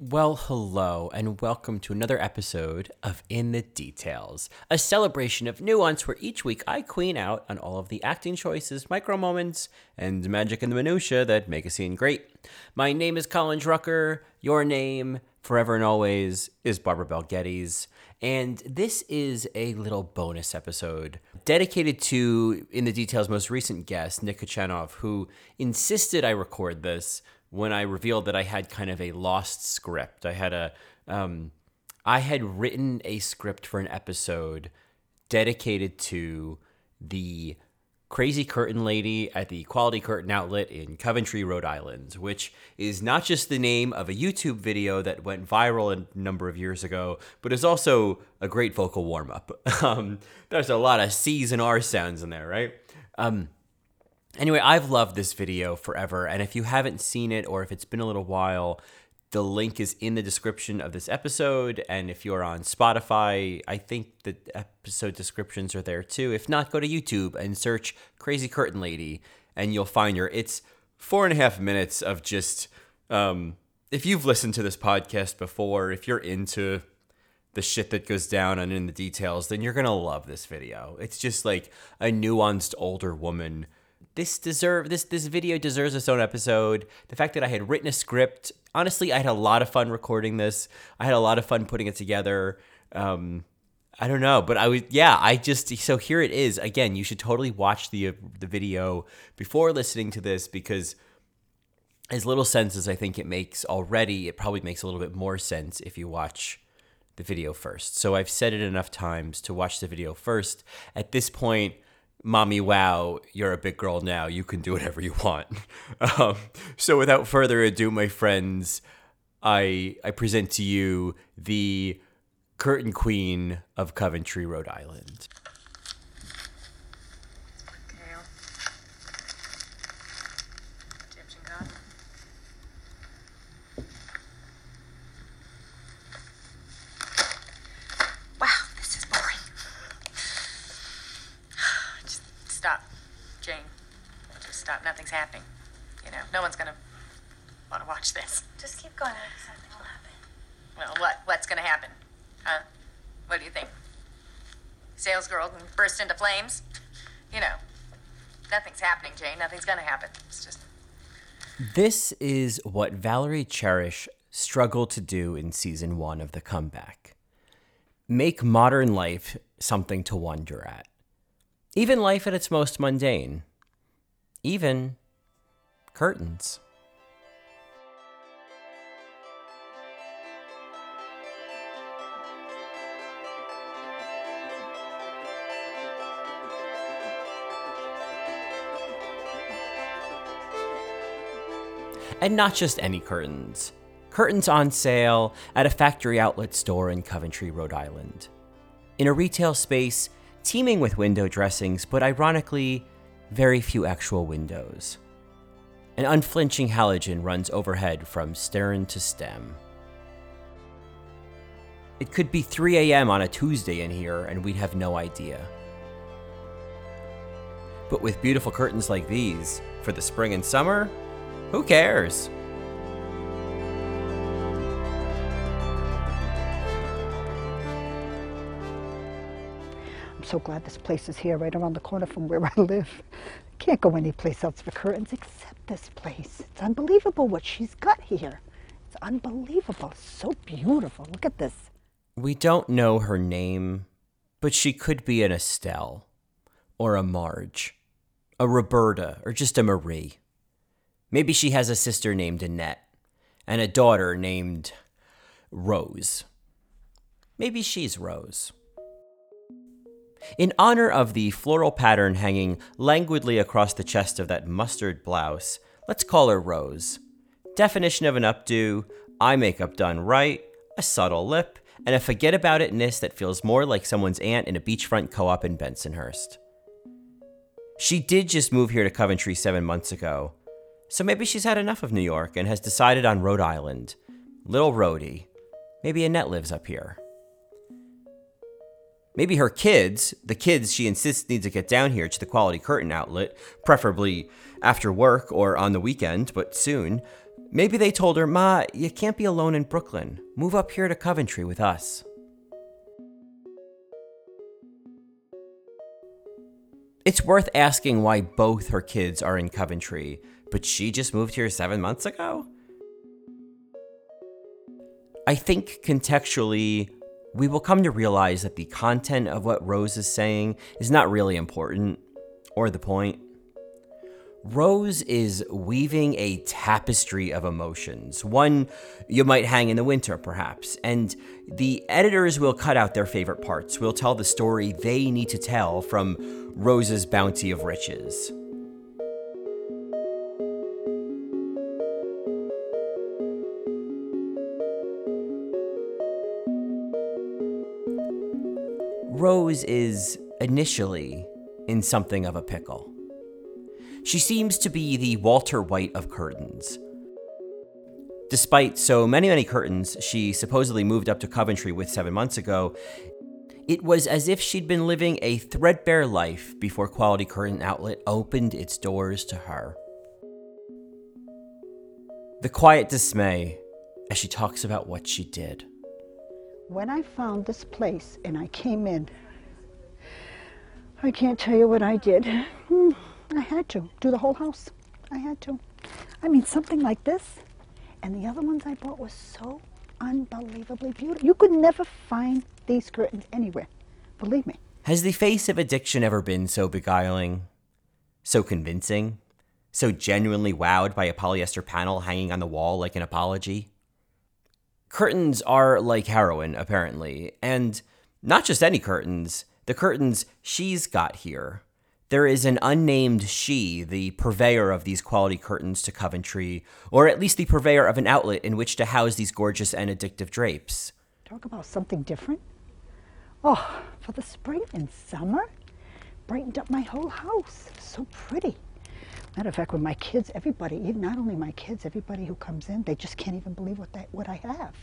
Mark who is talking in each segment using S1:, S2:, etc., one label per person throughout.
S1: Well, hello, and welcome to another episode of In the Details, a celebration of nuance where each week I queen out on all of the acting choices, micro moments, and magic in the minutiae that make a scene great. My name is Colin Drucker. Your name, forever and always, is Barbara Bell Geddes. And this is a little bonus episode dedicated to In the Details' most recent guest, Nick Kachanov, who insisted I record this when I revealed that I had kind of a lost script. I had a, um, I had written a script for an episode dedicated to the crazy curtain lady at the Quality Curtain Outlet in Coventry, Rhode Island, which is not just the name of a YouTube video that went viral a number of years ago, but is also a great vocal warm up. Um, there's a lot of C's and R sounds in there, right? Um, Anyway, I've loved this video forever, and if you haven't seen it or if it's been a little while, the link is in the description of this episode. And if you're on Spotify, I think the episode descriptions are there too. If not, go to YouTube and search Crazy Curtain Lady, and you'll find her. It's four and a half minutes of just, um, if you've listened to this podcast before, if you're into the shit that goes down and in the details, then you're gonna love this video. It's just like a nuanced older woman this deserve this this video deserves its own episode. The fact that I had written a script, honestly, I had a lot of fun recording this. I had a lot of fun putting it together. Um, I don't know, but I was yeah. I just so here it is again. You should totally watch the the video before listening to this because as little sense as I think it makes already, it probably makes a little bit more sense if you watch the video first. So I've said it enough times to watch the video first. At this point mommy wow you're a big girl now. You can do whatever you want. Um, so without further ado my friends i i present to you the curtain queen of coventry rhode island
S2: Kale. Egyptian cotton. Wow, this is boring. Just stop, Jane. Just. Nothing's happening. You know, no one's gonna want to watch this.
S3: Just keep going. Something will happen.
S2: Well, what? What's gonna happen? Huh? What do you think? Sales girl can burst into flames? You know, nothing's happening, Jane. Nothing's gonna happen. It's just.
S1: this is what valerie cherish struggled to do in season one of the comeback make modern life something to wonder at even life at its most mundane even curtains And not just any curtains. Curtains on sale at a factory outlet store in Coventry, Rhode Island. In a retail space teeming with window dressings, but ironically, very few actual windows. An unflinching halogen runs overhead from stern to stem. It could be 3 a.m. on a Tuesday in here, and we'd have no idea. But with beautiful curtains like these, for the spring and summer, who cares?
S4: I'm so glad this place is here, right around the corner from where I live. Can't go anyplace else for curtains except this place. It's unbelievable what she's got here. It's unbelievable. So beautiful. Look at this.
S1: We don't know her name, but she could be an Estelle, or a Marge, a Roberta, or just a Marie. Maybe she has a sister named Annette, and a daughter named Rose. Maybe she's Rose. In honor of the floral pattern hanging languidly across the chest of that mustard blouse, let's call her Rose. Definition of an updo eye makeup done right, a subtle lip, and a forget about itness that feels more like someone's aunt in a beachfront co op in Bensonhurst. She did just move here to Coventry seven months ago, so maybe she's had enough of New York and has decided on Rhode Island. Little Rhody. Maybe Annette lives up here. Maybe her kids, the kids she insists need to get down here to the Quality Curtain outlet, preferably after work or on the weekend, but soon, maybe they told her, Ma, you can't be alone in Brooklyn. Move up here to Coventry with us. It's worth asking why both her kids are in Coventry, but she just moved here seven months ago? I think contextually, we will come to realize that the content of what Rose is saying is not really important or the point. Rose is weaving a tapestry of emotions, one you might hang in the winter, perhaps, and the editors will cut out their favorite parts. Will tell the story they need to tell from Rose's bounty of riches. Rose is initially in something of a pickle. She seems to be the Walter White of curtains. Despite so many, many curtains she supposedly moved up to Coventry with seven months ago, it was as if she'd been living a threadbare life before Quality Curtain Outlet opened its doors to her. The quiet dismay as she talks about what she did.
S4: When I found this place and I came in, I can't tell you what I did. Hmm, I had to do the whole house. I had to. I mean, something like this, and the other ones I bought were so unbelievably beautiful. You could never find these curtains anywhere. Believe me.
S1: Has the face of addiction ever been so beguiling? So convincing? So genuinely wowed by a polyester panel hanging on the wall like an apology? Curtains are like heroin, apparently, and not just any curtains, the curtains she's got here. There is an unnamed she, the purveyor of these quality curtains to Coventry, or at least the purveyor of an outlet in which to house these gorgeous and addictive drapes.
S4: Talk about something different. Oh, for the spring and summer, brightened up my whole house. So pretty. Matter of fact, with my kids, everybody, not only my kids, everybody who comes in, they just can't even believe what, they, what I have.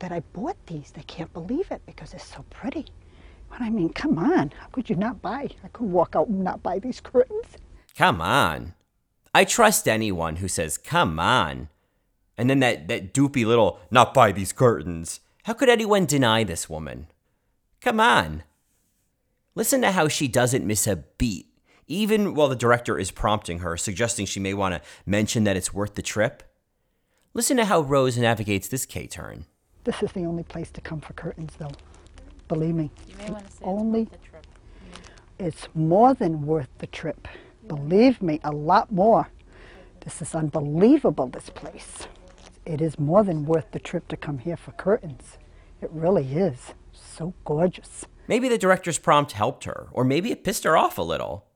S4: That I bought these. They can't believe it because it's so pretty. But I mean, come on. How could you not buy? I could walk out and not buy these curtains.
S1: Come on. I trust anyone who says, come on. And then that, that doopy little, not buy these curtains. How could anyone deny this woman? Come on. Listen to how she doesn't miss a beat, even while the director is prompting her, suggesting she may want to mention that it's worth the trip. Listen to how Rose navigates this K turn.
S4: This is the only place to come for curtains, though. Believe me.
S5: You may want to say
S4: only
S5: the trip.
S4: it's more than worth the trip. Believe me, a lot more. This is unbelievable, this place. It is more than worth the trip to come here for curtains. It really is. So gorgeous.
S1: Maybe the director's prompt helped her, or maybe it pissed her off a little.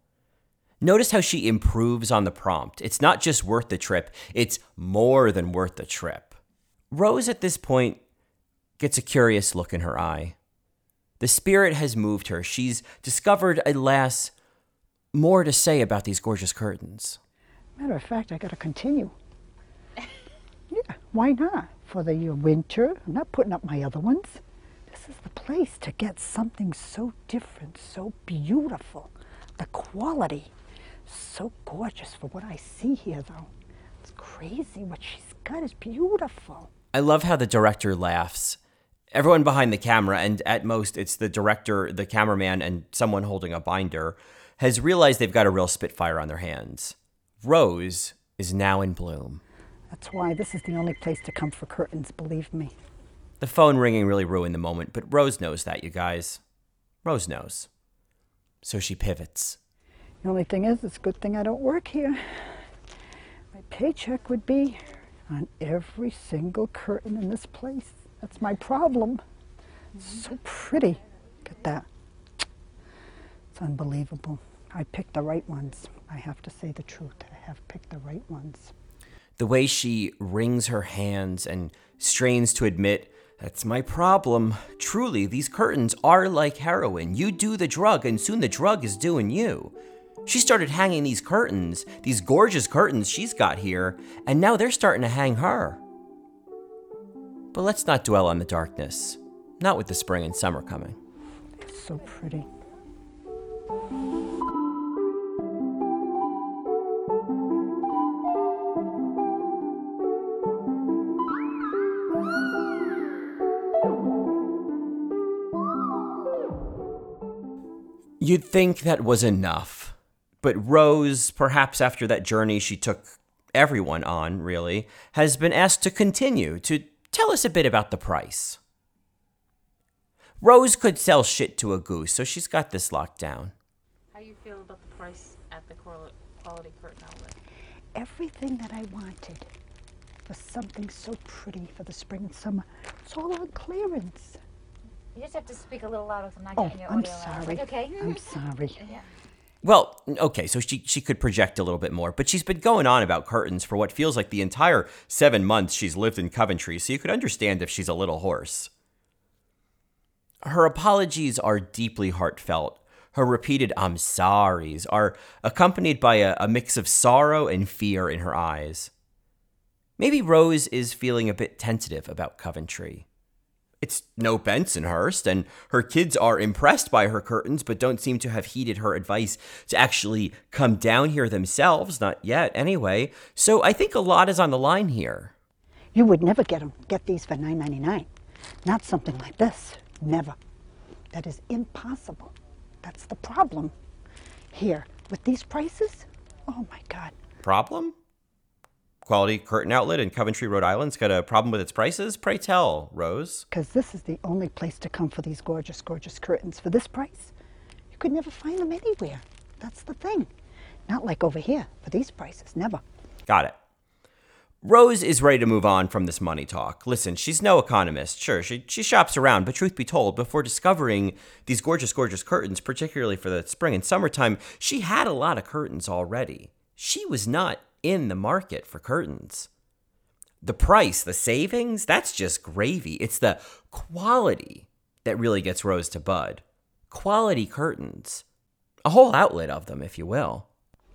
S1: Notice how she improves on the prompt. It's not just worth the trip, it's more than worth the trip. Rose, at this point, gets a curious look in her eye. The spirit has moved her. She's discovered, alas, more to say about these gorgeous curtains.
S4: Matter of fact, I got to continue. yeah, why not? For the winter, I'm not putting up my other ones. This is the place to get something so different, so beautiful. The quality, so gorgeous for what I see here, though. It's crazy. What she's got is beautiful.
S1: I love how the director laughs. Everyone behind the camera, and at most it's the director, the cameraman, and someone holding a binder, has realized they've got a real spitfire on their hands. Rose is now in bloom.
S4: That's why this is the only place to come for curtains, believe me.
S1: The phone ringing really ruined the moment, but Rose knows that, you guys. Rose knows. So she pivots.
S4: The only thing is, it's a good thing I don't work here. My paycheck would be on every single curtain in this place. That's my problem. It's so pretty. Look at that. It's unbelievable. I picked the right ones. I have to say the truth. I have picked the right ones.
S1: The way she wrings her hands and strains to admit That's my problem. Truly, these curtains are like heroin. You do the drug, and soon the drug is doing you. She started hanging these curtains, these gorgeous curtains she's got here, and now they're starting to hang her. But let's not dwell on the darkness. Not with the spring and summer coming.
S4: It's so pretty.
S1: You'd think that was enough. But Rose, perhaps after that journey she took everyone on, really, has been asked to continue to tell us a bit about the price. Rose could sell shit to a goose, so she's got this locked down.
S5: How you feel about the price at the quality curtain outlet?
S4: Everything that I wanted for something so pretty for the spring and summer, it's all on clearance.
S3: You just have to speak a little louder because I'm not
S4: Oh,
S3: getting your
S4: I'm
S3: audio loud.
S4: sorry.
S3: Okay.
S4: I'm sorry.
S1: Well, okay, so she she could project a little bit more, but she's been going on about curtains for what feels like the entire 7 months she's lived in Coventry, so you could understand if she's a little hoarse. Her apologies are deeply heartfelt. Her repeated I'm sorries are accompanied by a, a mix of sorrow and fear in her eyes. Maybe Rose is feeling a bit tentative about Coventry. It's no Bensonhurst, and her kids are impressed by her curtains, but don't seem to have heeded her advice to actually come down here themselves, not yet, anyway. So I think a lot is on the line here.
S4: You would never get them, get these for nine ninety nine. Not something like this. Never. That is impossible. That's the problem. Here, with these prices, oh my God.
S1: Problem? Quality Curtain Outlet in Coventry, Rhode Island's got a problem with its prices? Pray tell, Rose.
S4: Because this is the only place to come for these gorgeous, gorgeous curtains. For this price, you could never find them anywhere. That's the thing. Not like over here for these prices. Never.
S1: Got it. Rose is ready to move on from this money talk. Listen, she's no economist. Sure, she, she shops around, but truth be told, before discovering these gorgeous, gorgeous curtains, particularly for the spring and summertime, she had a lot of curtains already. She was not in the market for curtains. The price, the savings, that's just gravy. It's the quality that really gets Rose to bud. Quality curtains. A whole outlet of them, if you will.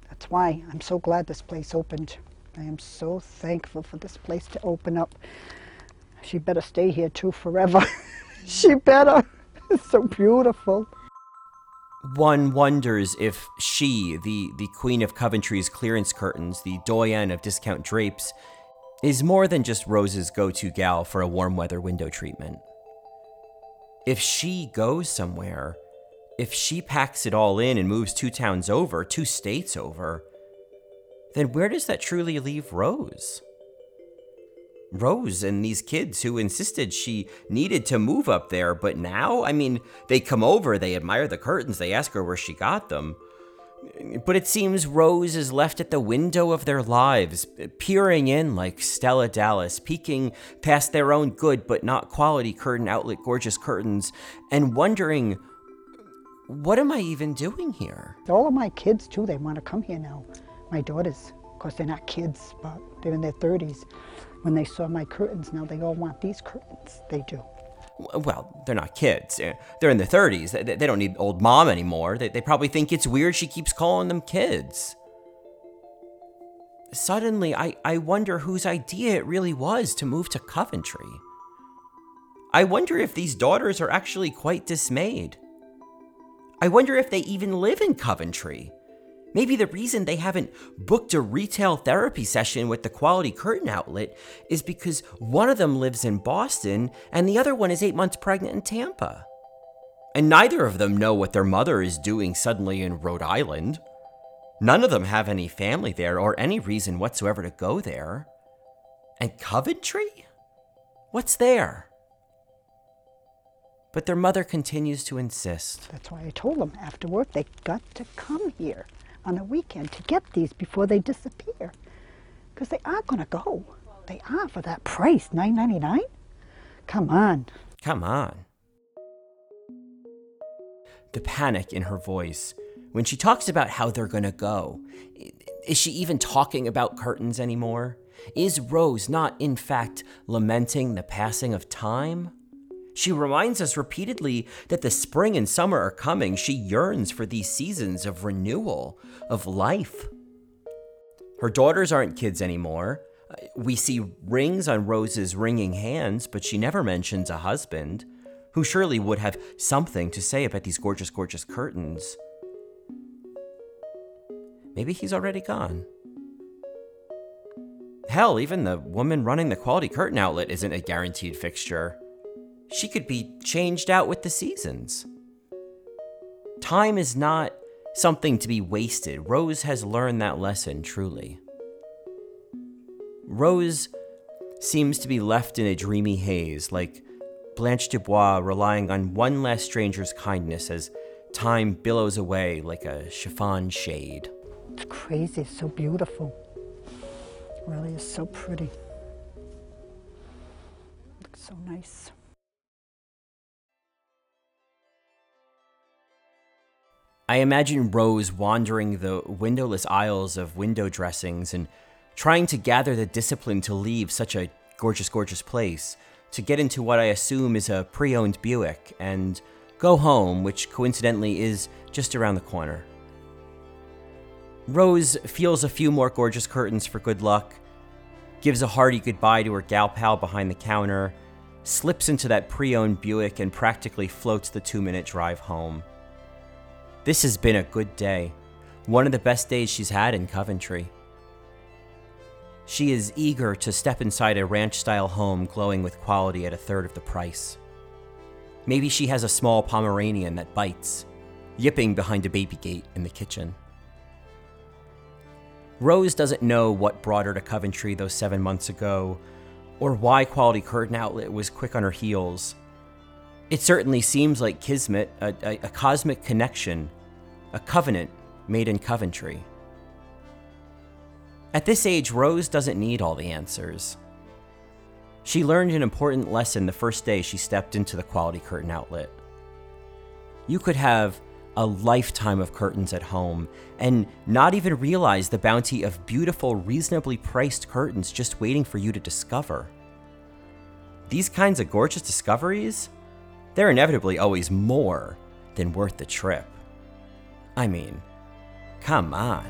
S4: That's why I'm so glad this place opened. I am so thankful for this place to open up. She better stay here too forever. she better. It's so beautiful.
S1: One wonders if she, the, the queen of Coventry's clearance curtains, the doyen of discount drapes, is more than just Rose's go to gal for a warm weather window treatment. If she goes somewhere, if she packs it all in and moves two towns over, two states over, then where does that truly leave Rose? Rose and these kids who insisted she needed to move up there, but now, I mean, they come over, they admire the curtains, they ask her where she got them. But it seems Rose is left at the window of their lives, peering in like Stella Dallas, peeking past their own good but not quality curtain outlet gorgeous curtains, and wondering, what am I even doing here?
S4: All of my kids, too, they want to come here now. My daughters, of course, they're not kids, but they're in their 30s. When they saw my curtains, now they all want these curtains. They do.
S1: Well, they're not kids. Eh, They're in their 30s. They- don't need old mom anymore. They they probably think it's weird she keeps calling them kids. Suddenly, I, I wonder whose idea it really was to move to Coventry. I wonder if these daughters are actually quite dismayed. I wonder if they even live in Coventry. Maybe the reason they haven't booked a retail therapy session with the Quality Curtain Outlet is because one of them lives in Boston and the other one is eight months pregnant in Tampa. And neither of them know what their mother is doing suddenly in Rhode Island. None of them have any family there or any reason whatsoever to go there. And Coventry? What's there? But their mother continues to insist.
S4: That's why I told them after work they got to come here on a weekend to get these before they disappear. Because they are going to go. They are for that price, nine ninety nine. Come on.
S1: Come on. The panic in her voice when she talks about how they're gonna go. Is she even talking about curtains anymore? Is Rose not, in fact, lamenting the passing of time? She reminds us repeatedly that the spring and summer are coming. She yearns for these seasons of renewal, of life. Her daughters aren't kids anymore. We see rings on Rose's ringing hands, but she never mentions a husband, who surely would have something to say about these gorgeous, gorgeous curtains. Maybe he's already gone. Hell, even the woman running the quality curtain outlet isn't a guaranteed fixture. She could be changed out with the seasons. Time is not something to be wasted. Rose has learned that lesson truly. Rose seems to be left in a dreamy haze, like Blanche Dubois relying on one last stranger's kindness as time billows away like a chiffon shade.
S4: It's crazy. It's so beautiful. It really is so pretty. Looks so nice.
S1: I imagine Rose wandering the windowless aisles of window dressings and trying to gather the discipline to leave such a gorgeous, gorgeous place, to get into what I assume is a pre owned Buick and go home, which coincidentally is just around the corner. Rose feels a few more gorgeous curtains for good luck, gives a hearty goodbye to her gal pal behind the counter, slips into that pre owned Buick, and practically floats the two minute drive home. This has been a good day, one of the best days she's had in Coventry. She is eager to step inside a ranch style home glowing with quality at a third of the price. Maybe she has a small Pomeranian that bites, yipping behind a baby gate in the kitchen. Rose doesn't know what brought her to Coventry those seven months ago, or why Quality Curtain Outlet was quick on her heels. It certainly seems like Kismet, a, a, a cosmic connection, a covenant made in Coventry. At this age, Rose doesn't need all the answers. She learned an important lesson the first day she stepped into the Quality Curtain Outlet. You could have a lifetime of curtains at home and not even realize the bounty of beautiful, reasonably priced curtains just waiting for you to discover. These kinds of gorgeous discoveries, they're inevitably always more than worth the trip. I mean, come on.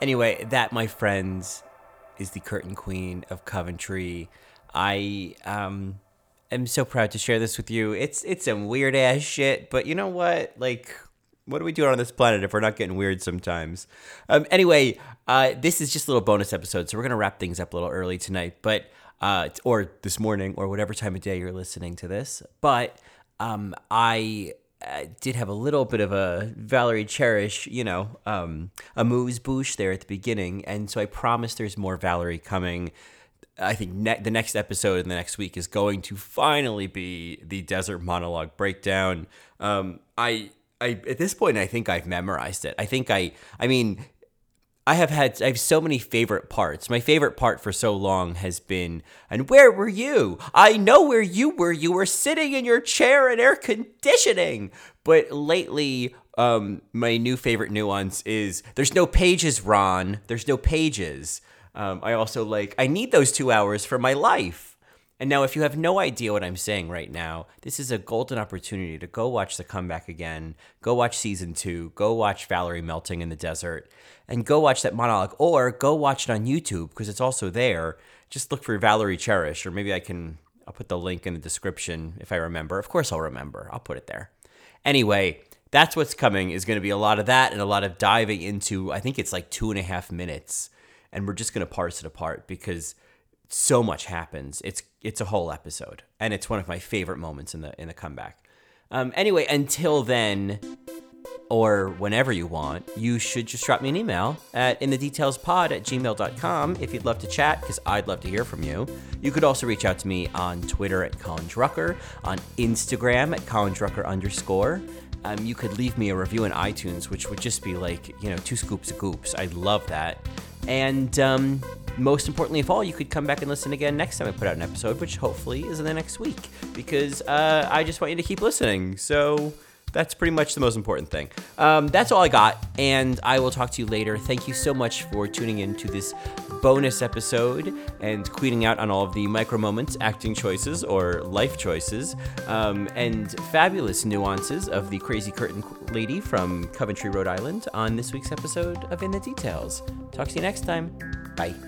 S1: Anyway, that, my friends, is the Curtain Queen of Coventry. I um am so proud to share this with you. It's it's some weird ass shit, but you know what? Like, what are we doing on this planet if we're not getting weird sometimes? Um, anyway, uh, this is just a little bonus episode, so we're gonna wrap things up a little early tonight, but uh, or this morning or whatever time of day you're listening to this. But um, I uh, did have a little bit of a Valerie Cherish, you know, um, amuse-bouche there at the beginning, and so I promise there's more Valerie coming. I think ne- the next episode in the next week is going to finally be the desert monologue breakdown. Um, I, I at this point, I think I've memorized it. I think I, I mean, I have had I have so many favorite parts. My favorite part for so long has been and where were you? I know where you were. You were sitting in your chair in air conditioning. But lately um, my new favorite nuance is there's no pages, Ron. There's no pages. Um, I also like I need those 2 hours for my life. And now, if you have no idea what I'm saying right now, this is a golden opportunity to go watch The Comeback again, go watch season two, go watch Valerie melting in the desert, and go watch that monologue, or go watch it on YouTube because it's also there. Just look for Valerie Cherish, or maybe I can, I'll put the link in the description if I remember. Of course, I'll remember. I'll put it there. Anyway, that's what's coming is going to be a lot of that and a lot of diving into, I think it's like two and a half minutes. And we're just going to parse it apart because so much happens. It's it's a whole episode, and it's one of my favorite moments in the in the comeback. Um, anyway, until then, or whenever you want, you should just drop me an email at inthedetailspod at gmail.com if you'd love to chat, because I'd love to hear from you. You could also reach out to me on Twitter at Colin Drucker, on Instagram at Colin Drucker underscore. Um, you could leave me a review in iTunes, which would just be like, you know, two scoops of goops. I'd love that. And um, most importantly of all, you could come back and listen again next time I put out an episode, which hopefully is in the next week, because uh, I just want you to keep listening. So that's pretty much the most important thing. Um, that's all I got, and I will talk to you later. Thank you so much for tuning in to this bonus episode and queening out on all of the micro moments, acting choices, or life choices, um, and fabulous nuances of the crazy curtain lady from Coventry, Rhode Island on this week's episode of In the Details. Talk to you next time. Bye.